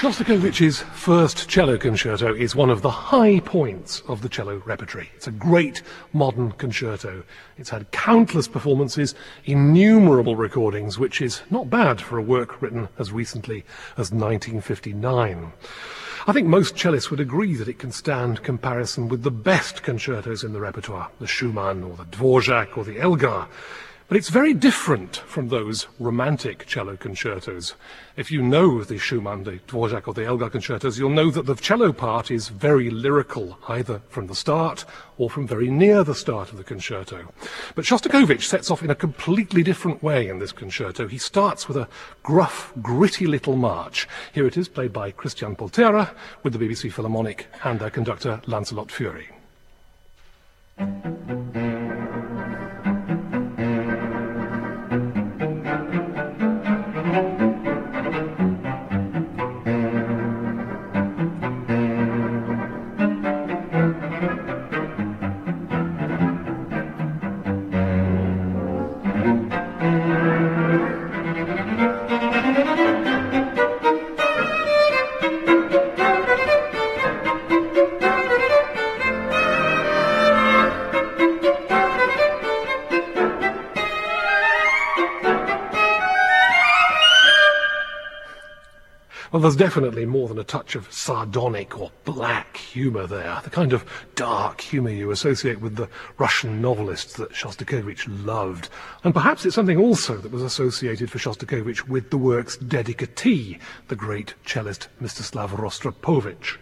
Shostakovich's first cello concerto is one of the high points of the cello repertory. It's a great modern concerto. It's had countless performances, innumerable recordings, which is not bad for a work written as recently as 1959. I think most cellists would agree that it can stand comparison with the best concertos in the repertoire, the Schumann or the Dvorak or the Elgar. But it's very different from those romantic cello concertos. If you know the Schumann, the Dvorak, or the Elgar concertos, you'll know that the cello part is very lyrical, either from the start or from very near the start of the concerto. But Shostakovich sets off in a completely different way in this concerto. He starts with a gruff, gritty little march. Here it is, played by Christian Poltera with the BBC Philharmonic and their conductor Lancelot Fuhry. Well, there's definitely more than a touch of sardonic or black humour there, the kind of dark humour you associate with the Russian novelists that Shostakovich loved. And perhaps it's something also that was associated for Shostakovich with the work's dedicatee, the great cellist Mstislav Rostropovich.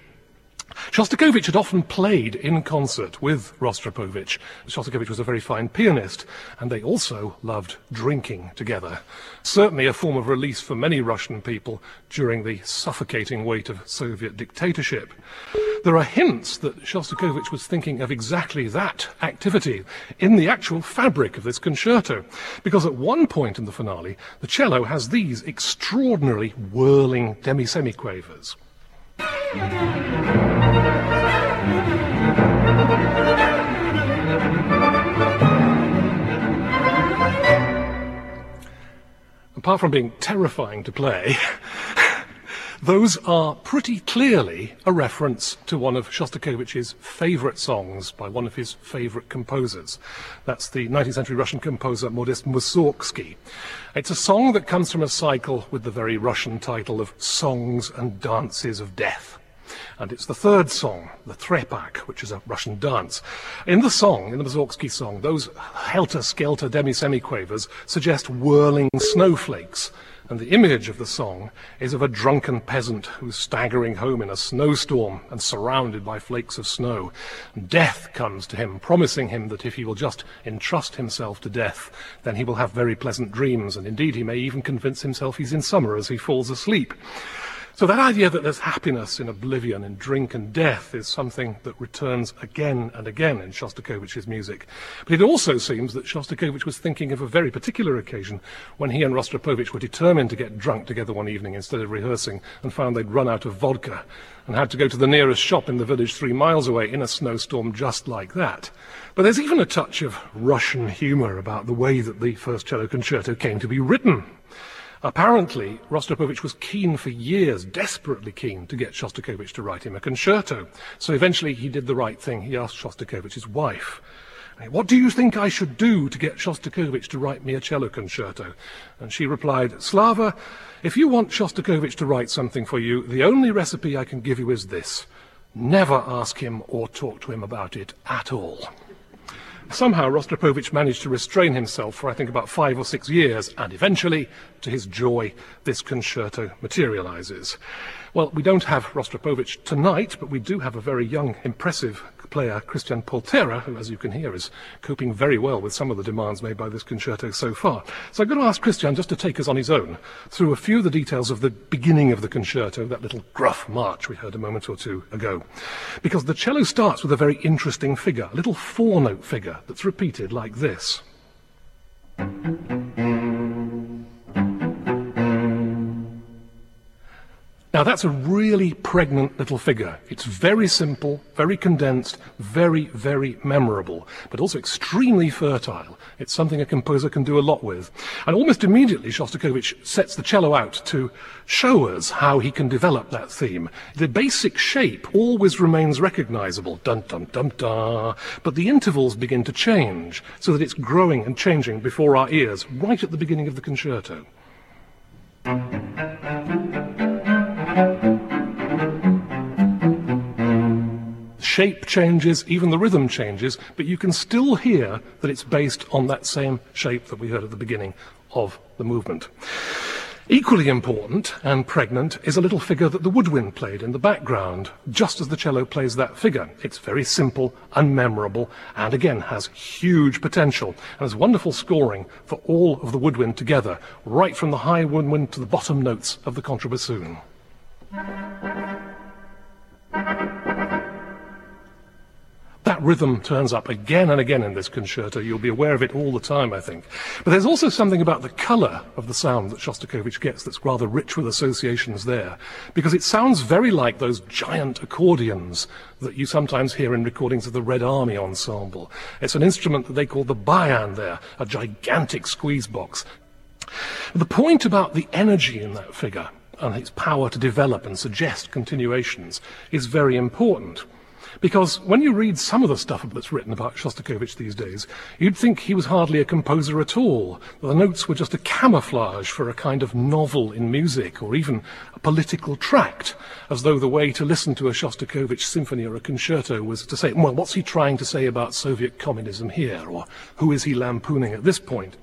Shostakovich had often played in concert with Rostropovich. Shostakovich was a very fine pianist, and they also loved drinking together. Certainly a form of release for many Russian people during the suffocating weight of Soviet dictatorship. There are hints that Shostakovich was thinking of exactly that activity in the actual fabric of this concerto, because at one point in the finale, the cello has these extraordinarily whirling demi-semiquavers. Apart from being terrifying to play, those are pretty clearly a reference to one of Shostakovich's favorite songs by one of his favorite composers. That's the 19th century Russian composer Modest Mussorgsky. It's a song that comes from a cycle with the very Russian title of Songs and Dances of Death. And it's the third song, the Trepak, which is a Russian dance. In the song, in the Mussorgsky song, those helter-skelter demi-semiquavers suggest whirling snowflakes. And the image of the song is of a drunken peasant who's staggering home in a snowstorm and surrounded by flakes of snow. Death comes to him, promising him that if he will just entrust himself to death, then he will have very pleasant dreams. And indeed, he may even convince himself he's in summer as he falls asleep. So that idea that there's happiness in oblivion, in drink and death, is something that returns again and again in Shostakovich's music. But it also seems that Shostakovich was thinking of a very particular occasion when he and Rostropovich were determined to get drunk together one evening instead of rehearsing and found they'd run out of vodka and had to go to the nearest shop in the village three miles away in a snowstorm just like that. But there's even a touch of Russian humour about the way that the first cello concerto came to be written. Apparently, Rostropovich was keen for years, desperately keen, to get Shostakovich to write him a concerto. So eventually he did the right thing. He asked Shostakovich's wife, What do you think I should do to get Shostakovich to write me a cello concerto? And she replied, Slava, if you want Shostakovich to write something for you, the only recipe I can give you is this. Never ask him or talk to him about it at all. Somehow Rostropovich managed to restrain himself for, I think, about five or six years, and eventually, to his joy, this concerto materializes. Well, we don't have Rostropovich tonight, but we do have a very young, impressive player, Christian Poltera, who, as you can hear, is coping very well with some of the demands made by this concerto so far. So I'm going to ask Christian just to take us on his own through a few of the details of the beginning of the concerto, that little gruff march we heard a moment or two ago. Because the cello starts with a very interesting figure, a little four note figure that's repeated like this. Now that's a really pregnant little figure. It's very simple, very condensed, very, very memorable, but also extremely fertile. It's something a composer can do a lot with. And almost immediately Shostakovich sets the cello out to show us how he can develop that theme. The basic shape always remains recognizable, dun dun dun dun, but the intervals begin to change so that it's growing and changing before our ears right at the beginning of the concerto. Shape changes, even the rhythm changes, but you can still hear that it's based on that same shape that we heard at the beginning of the movement. Equally important and pregnant is a little figure that the woodwind played in the background, just as the cello plays that figure. It's very simple, unmemorable, and again has huge potential. And there's wonderful scoring for all of the woodwind together, right from the high woodwind to the bottom notes of the contrabassoon. That rhythm turns up again and again in this concerto. You'll be aware of it all the time, I think. But there's also something about the color of the sound that Shostakovich gets that's rather rich with associations there, because it sounds very like those giant accordions that you sometimes hear in recordings of the Red Army Ensemble. It's an instrument that they call the bayan there, a gigantic squeeze box. The point about the energy in that figure and its power to develop and suggest continuations is very important. Because when you read some of the stuff that's written about Shostakovich these days, you'd think he was hardly a composer at all. The notes were just a camouflage for a kind of novel in music or even a political tract, as though the way to listen to a Shostakovich symphony or a concerto was to say, well, what's he trying to say about Soviet communism here? Or who is he lampooning at this point?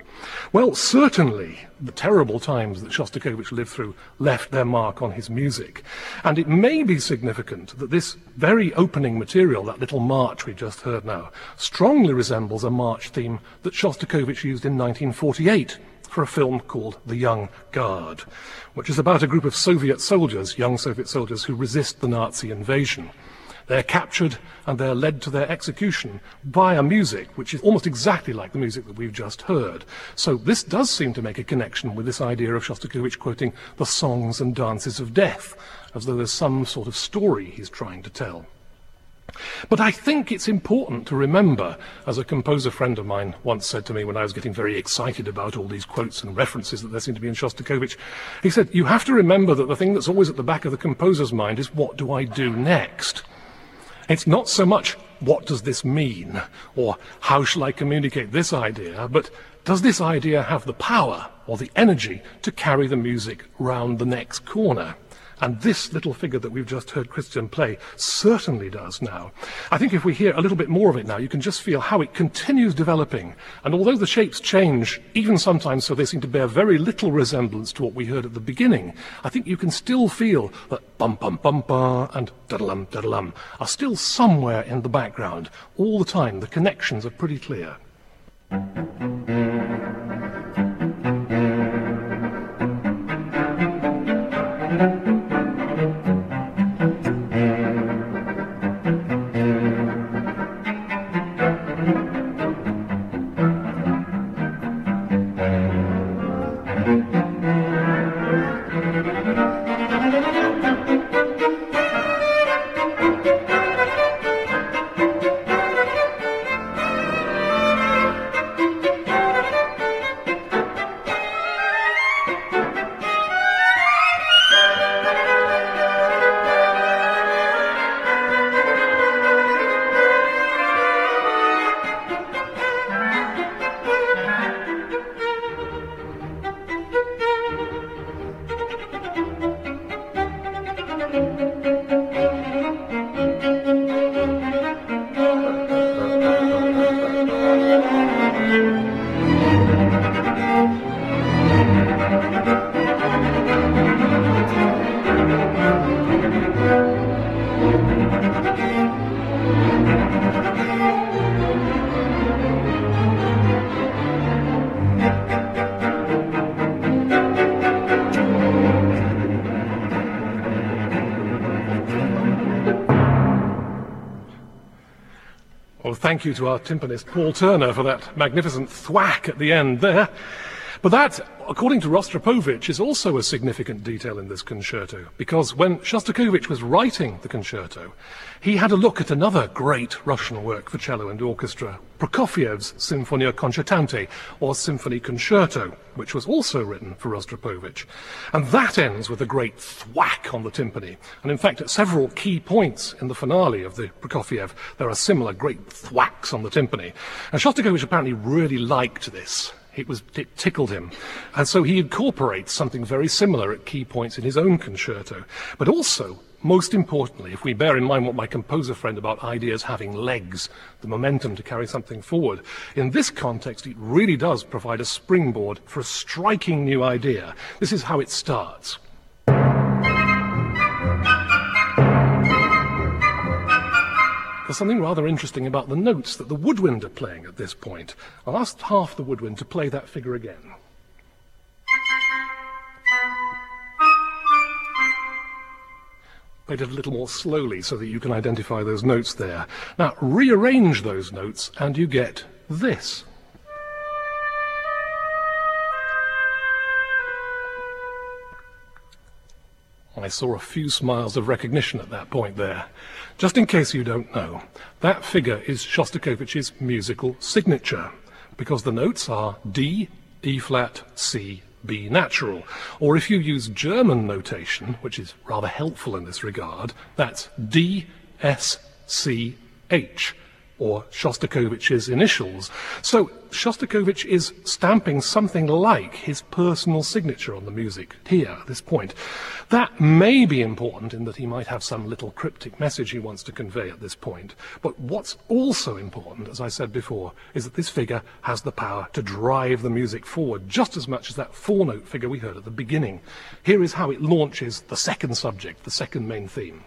Well, certainly the terrible times that Shostakovich lived through left their mark on his music. And it may be significant that this very opening material, that little march we just heard now, strongly resembles a march theme that Shostakovich used in 1948 for a film called The Young Guard, which is about a group of Soviet soldiers, young Soviet soldiers, who resist the Nazi invasion. They're captured and they're led to their execution by a music, which is almost exactly like the music that we've just heard. So this does seem to make a connection with this idea of Shostakovich quoting the songs and dances of death, as though there's some sort of story he's trying to tell. But I think it's important to remember, as a composer friend of mine once said to me when I was getting very excited about all these quotes and references that there seem to be in Shostakovich, he said, You have to remember that the thing that's always at the back of the composer's mind is what do I do next? It's not so much what does this mean or how shall I communicate this idea, but does this idea have the power or the energy to carry the music round the next corner? And this little figure that we've just heard Christian play certainly does now. I think if we hear a little bit more of it now, you can just feel how it continues developing. And although the shapes change, even sometimes so they seem to bear very little resemblance to what we heard at the beginning, I think you can still feel that bum bum bum bum and da-da-lum da-da-lum are still somewhere in the background. All the time, the connections are pretty clear. Thank you to our timpanist Paul Turner for that magnificent thwack at the end there. But that, according to Rostropovich, is also a significant detail in this concerto, because when Shostakovich was writing the concerto, he had a look at another great Russian work for cello and orchestra, Prokofiev's Sinfonia Concertante, or Symphony Concerto, which was also written for Rostropovich. And that ends with a great thwack on the timpani. And in fact, at several key points in the finale of the Prokofiev, there are similar great thwacks on the timpani. And Shostakovich apparently really liked this. It, was, it tickled him. And so he incorporates something very similar at key points in his own concerto. But also, most importantly, if we bear in mind what my composer friend about ideas having legs, the momentum to carry something forward, in this context, it really does provide a springboard for a striking new idea. This is how it starts. There's something rather interesting about the notes that the woodwind are playing at this point. I'll ask half the woodwind to play that figure again. Played it a little more slowly so that you can identify those notes there. Now, rearrange those notes and you get this. I saw a few smiles of recognition at that point there. Just in case you don't know, that figure is Shostakovich's musical signature, because the notes are D, E flat, C, B natural. Or if you use German notation, which is rather helpful in this regard, that's D, S, C, H or Shostakovich's initials. So Shostakovich is stamping something like his personal signature on the music here at this point. That may be important in that he might have some little cryptic message he wants to convey at this point. But what's also important, as I said before, is that this figure has the power to drive the music forward just as much as that four note figure we heard at the beginning. Here is how it launches the second subject, the second main theme.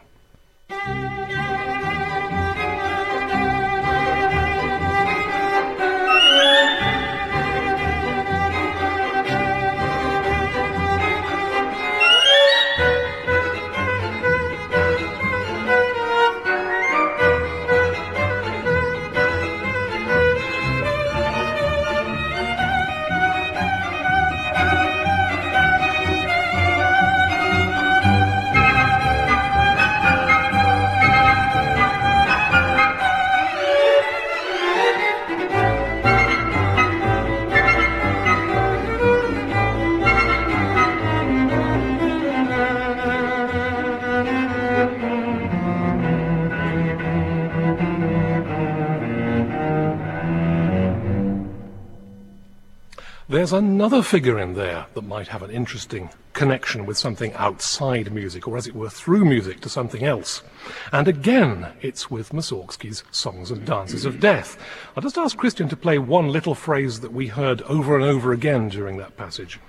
There's another figure in there that might have an interesting connection with something outside music, or as it were, through music to something else. And again, it's with Mussorgsky's Songs and Dances of Death. I'll just ask Christian to play one little phrase that we heard over and over again during that passage.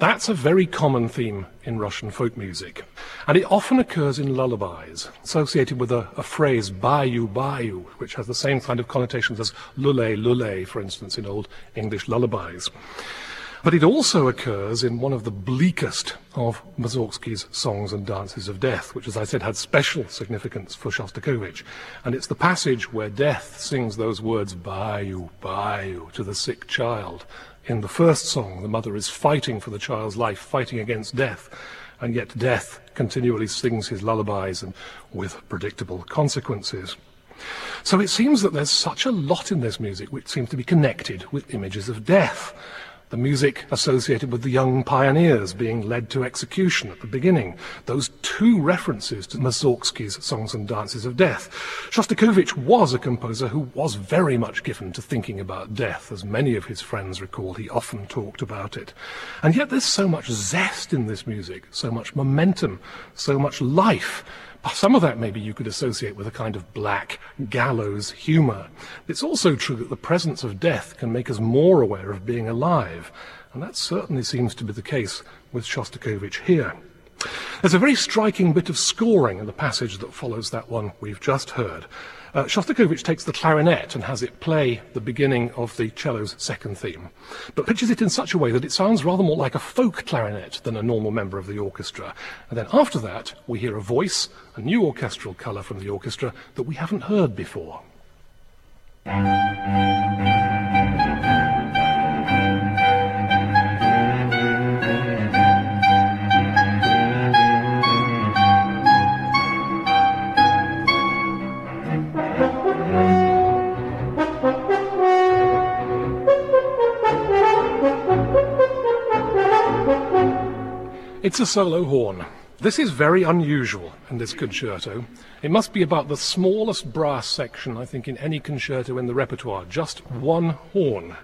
That's a very common theme in Russian folk music, and it often occurs in lullabies, associated with a, a phrase bayu bayu, which has the same kind of connotations as lule lule, for instance, in old English lullabies. But it also occurs in one of the bleakest of Mussorgsky's songs and dances of death, which, as I said, had special significance for Shostakovich. And it's the passage where death sings those words, bayu, bayu, to the sick child. In the first song, the mother is fighting for the child's life, fighting against death, and yet death continually sings his lullabies and with predictable consequences. So it seems that there's such a lot in this music which seems to be connected with images of death the music associated with the young pioneers being led to execution at the beginning, those two references to Mussorgsky's Songs and Dances of Death. Shostakovich was a composer who was very much given to thinking about death, as many of his friends recall. He often talked about it. And yet there's so much zest in this music, so much momentum, so much life. Some of that maybe you could associate with a kind of black gallows humor. It's also true that the presence of death can make us more aware of being alive, and that certainly seems to be the case with Shostakovich here. There's a very striking bit of scoring in the passage that follows that one we've just heard. Uh, Shostakovich takes the clarinet and has it play the beginning of the cello's second theme, but pitches it in such a way that it sounds rather more like a folk clarinet than a normal member of the orchestra. And then after that, we hear a voice, a new orchestral colour from the orchestra that we haven't heard before. It's a solo horn. This is very unusual in this concerto. It must be about the smallest brass section, I think, in any concerto in the repertoire. Just one horn.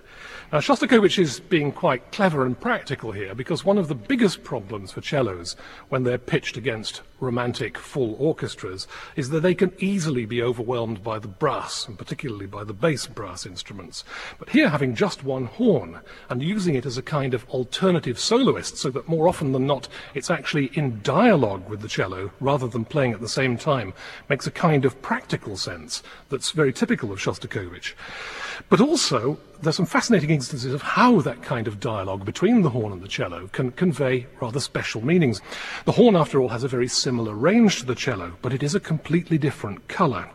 Now, Shostakovich is being quite clever and practical here because one of the biggest problems for cellos when they're pitched against romantic full orchestras is that they can easily be overwhelmed by the brass, and particularly by the bass brass instruments. But here, having just one horn and using it as a kind of alternative soloist, so that more often than not it's actually in dialogue with the cello rather than playing at the same time, makes a kind of practical sense that's very typical of Shostakovich. But also, there's some fascinating instances of how that kind of dialogue between the horn and the cello can convey rather special meanings. The horn, after all, has a very similar range to the cello, but it is a completely different color.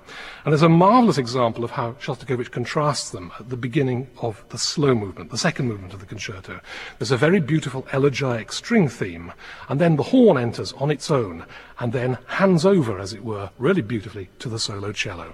And there's a marvelous example of how Shostakovich contrasts them at the beginning of the slow movement, the second movement of the concerto. There's a very beautiful elegiac string theme, and then the horn enters on its own, and then hands over, as it were, really beautifully to the solo cello.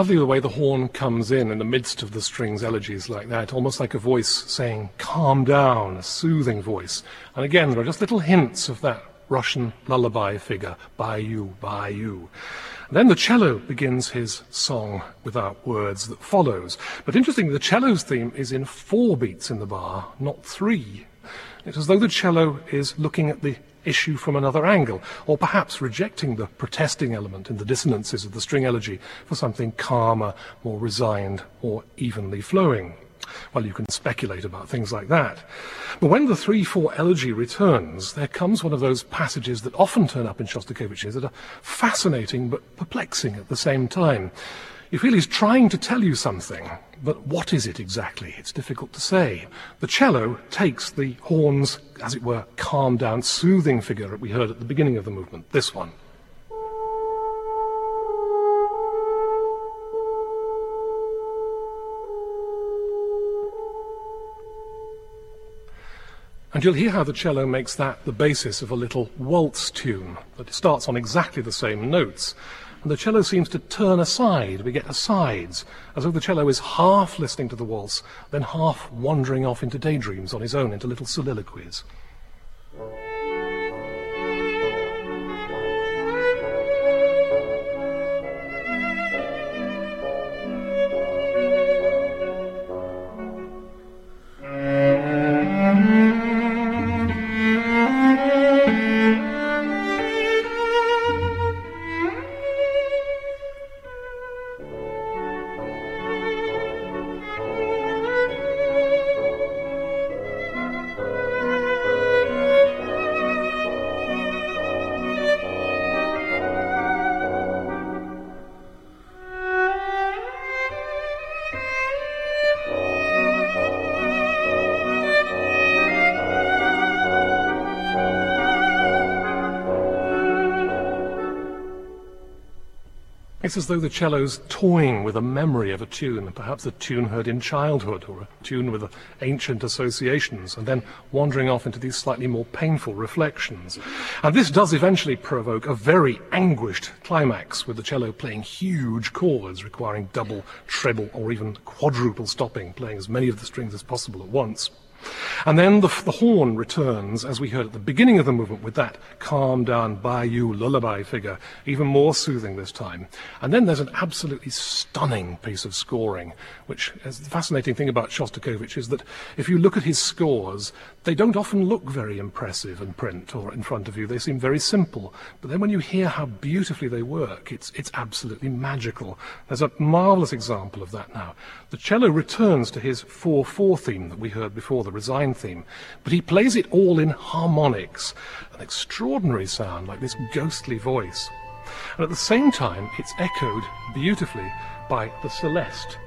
Lovely the way the horn comes in in the midst of the strings elegies like that, almost like a voice saying, calm down, a soothing voice. And again, there are just little hints of that Russian lullaby figure, by you, by you. And then the cello begins his song without words that follows. But interestingly, the cello's theme is in four beats in the bar, not three. It's as though the cello is looking at the issue from another angle, or perhaps rejecting the protesting element in the dissonances of the string elegy for something calmer, more resigned, or evenly flowing. Well, you can speculate about things like that. But when the 3 4 elegy returns, there comes one of those passages that often turn up in Shostakovich's that are fascinating but perplexing at the same time. You feel he's trying to tell you something, but what is it exactly? It's difficult to say. The cello takes the horn's, as it were, calm down, soothing figure that we heard at the beginning of the movement, this one. And you'll hear how the cello makes that the basis of a little waltz tune that starts on exactly the same notes and the cello seems to turn aside. We get asides, as though the cello is half listening to the waltz, then half wandering off into daydreams on his own, into little soliloquies. It's as though the cello's toying with a memory of a tune, perhaps a tune heard in childhood or a tune with ancient associations, and then wandering off into these slightly more painful reflections. And this does eventually provoke a very anguished climax, with the cello playing huge chords requiring double, treble, or even quadruple stopping, playing as many of the strings as possible at once. And then the, the, horn returns, as we heard at the beginning of the movement, with that calm down bayu lullaby figure, even more soothing this time. And then there's an absolutely stunning piece of scoring, which is the fascinating thing about Shostakovich is that if you look at his scores, they don't often look very impressive in print or in front of you. They seem very simple. But then when you hear how beautifully they work, it's, it's absolutely magical. There's a marvelous example of that now. The cello returns to his 4-4 theme that we heard before, the Resign theme, but he plays it all in harmonics, an extraordinary sound, like this ghostly voice. And at the same time, it's echoed beautifully by the Celeste,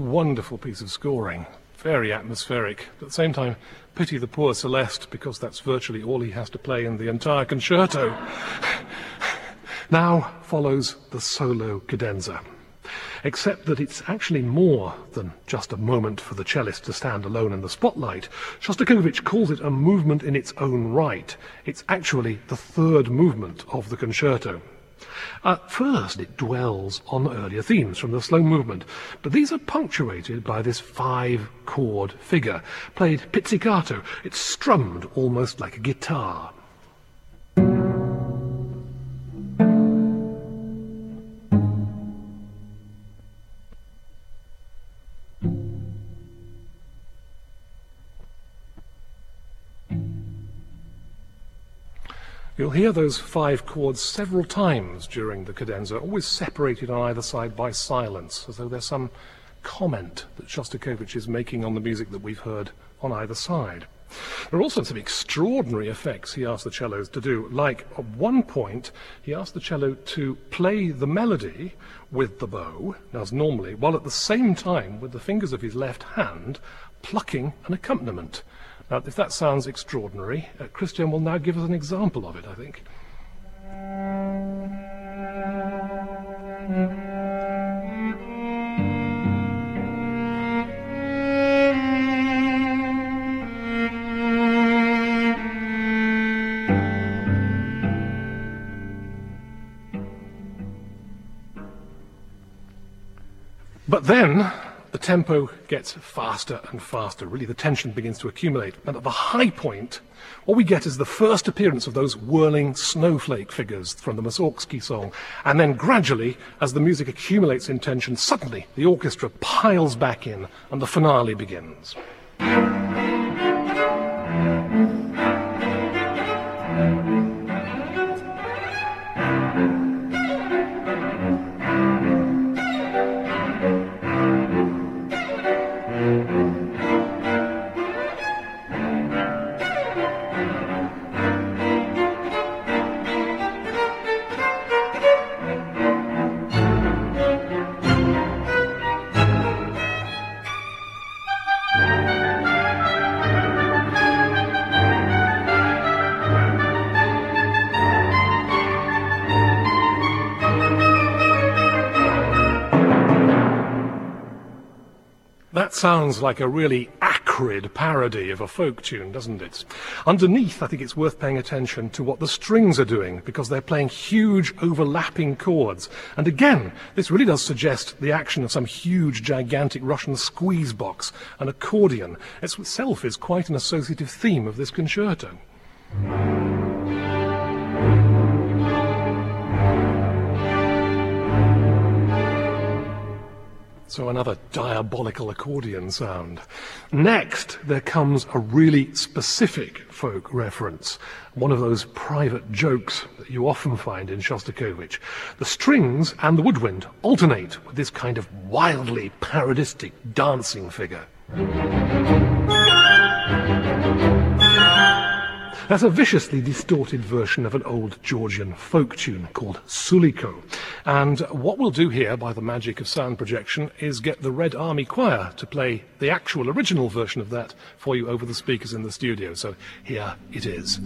wonderful piece of scoring, very atmospheric. At the same time, pity the poor Celeste because that's virtually all he has to play in the entire concerto. now follows the solo cadenza. Except that it's actually more than just a moment for the cellist to stand alone in the spotlight. Shostakovich calls it a movement in its own right. It's actually the third movement of the concerto. At first, it dwells on earlier themes from the slow movement, but these are punctuated by this five chord figure, played pizzicato. It's strummed almost like a guitar. You'll hear those five chords several times during the cadenza, always separated on either side by silence, as though there's some comment that Shostakovich is making on the music that we've heard on either side. There are also some extraordinary effects he asked the cellos to do. Like, at one point, he asked the cello to play the melody with the bow, as normally, while at the same time, with the fingers of his left hand, plucking an accompaniment. Now, if that sounds extraordinary, uh, Christian will now give us an example of it, I think. But then the tempo gets faster and faster. Really, the tension begins to accumulate. And at the high point, what we get is the first appearance of those whirling snowflake figures from the Mussorgsky song. And then gradually, as the music accumulates in tension, suddenly the orchestra piles back in and the finale begins. Sounds like a really acrid parody of a folk tune, doesn't it? Underneath, I think it's worth paying attention to what the strings are doing because they're playing huge overlapping chords. And again, this really does suggest the action of some huge, gigantic Russian squeeze box, an accordion. It itself is quite an associative theme of this concerto. So another diabolical accordion sound. Next, there comes a really specific folk reference, one of those private jokes that you often find in Shostakovich. The strings and the woodwind alternate with this kind of wildly parodistic dancing figure. That's a viciously distorted version of an old Georgian folk tune called Suliko. And what we'll do here, by the magic of sound projection, is get the Red Army Choir to play the actual original version of that for you over the speakers in the studio. So here it is.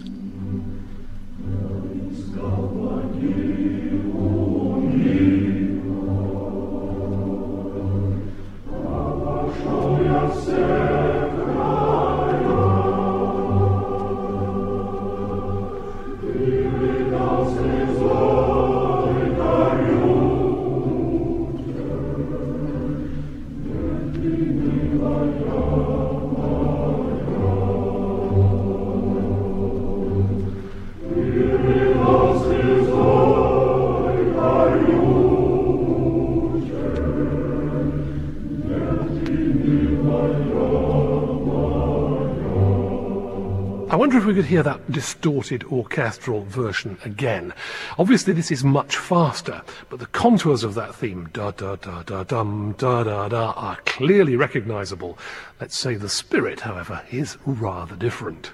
Wonder if we could hear that distorted orchestral version again. Obviously, this is much faster, but the contours of that theme, da da da da dum da da da, are clearly recognizable. Let's say the spirit, however, is rather different.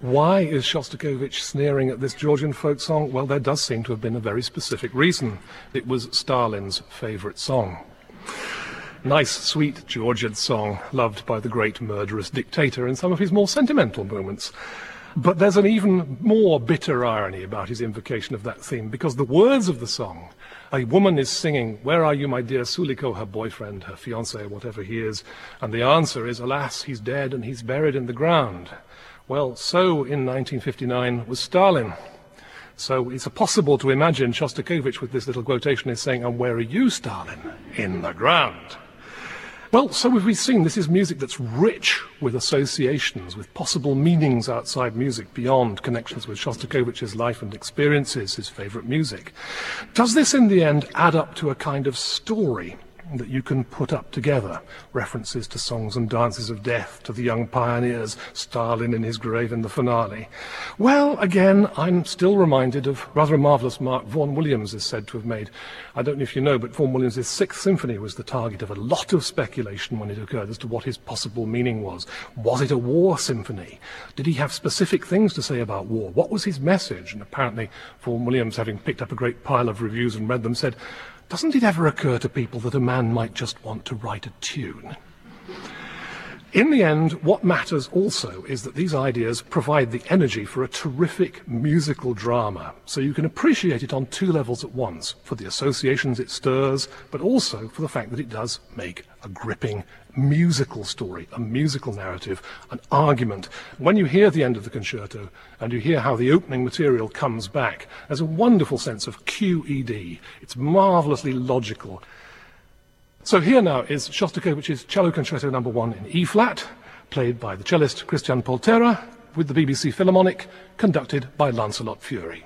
Why is Shostakovich sneering at this Georgian folk song? Well, there does seem to have been a very specific reason. It was Stalin's favorite song. Nice, sweet Georgian song, loved by the great murderous dictator in some of his more sentimental moments. But there's an even more bitter irony about his invocation of that theme, because the words of the song, a woman is singing, Where are you, my dear Suliko, her boyfriend, her fiance, whatever he is? And the answer is, Alas, he's dead and he's buried in the ground. Well, so in 1959 was Stalin. So it's possible to imagine Shostakovich with this little quotation is saying, And where are you, Stalin? In the ground. Well, so we've seen, this is music that's rich with associations, with possible meanings outside music, beyond connections with Shostakovich's life and experiences, his favorite music. Does this in the end add up to a kind of story? That you can put up together. References to songs and dances of death, to the young pioneers, Stalin in his grave in the finale. Well, again, I'm still reminded of rather a marvellous mark Vaughan Williams is said to have made. I don't know if you know, but Vaughan Williams' Sixth Symphony was the target of a lot of speculation when it occurred as to what his possible meaning was. Was it a war symphony? Did he have specific things to say about war? What was his message? And apparently, Vaughan Williams, having picked up a great pile of reviews and read them, said, doesn't it ever occur to people that a man might just want to write a tune? In the end, what matters also is that these ideas provide the energy for a terrific musical drama. So you can appreciate it on two levels at once for the associations it stirs, but also for the fact that it does make a gripping musical story, a musical narrative, an argument. When you hear the end of the concerto and you hear how the opening material comes back, there's a wonderful sense of QED. It's marvelously logical. So here now is Shostakovich's Cello Concerto Number no. 1 in E flat, played by the cellist Christian Poltera with the BBC Philharmonic, conducted by Lancelot Fuhry.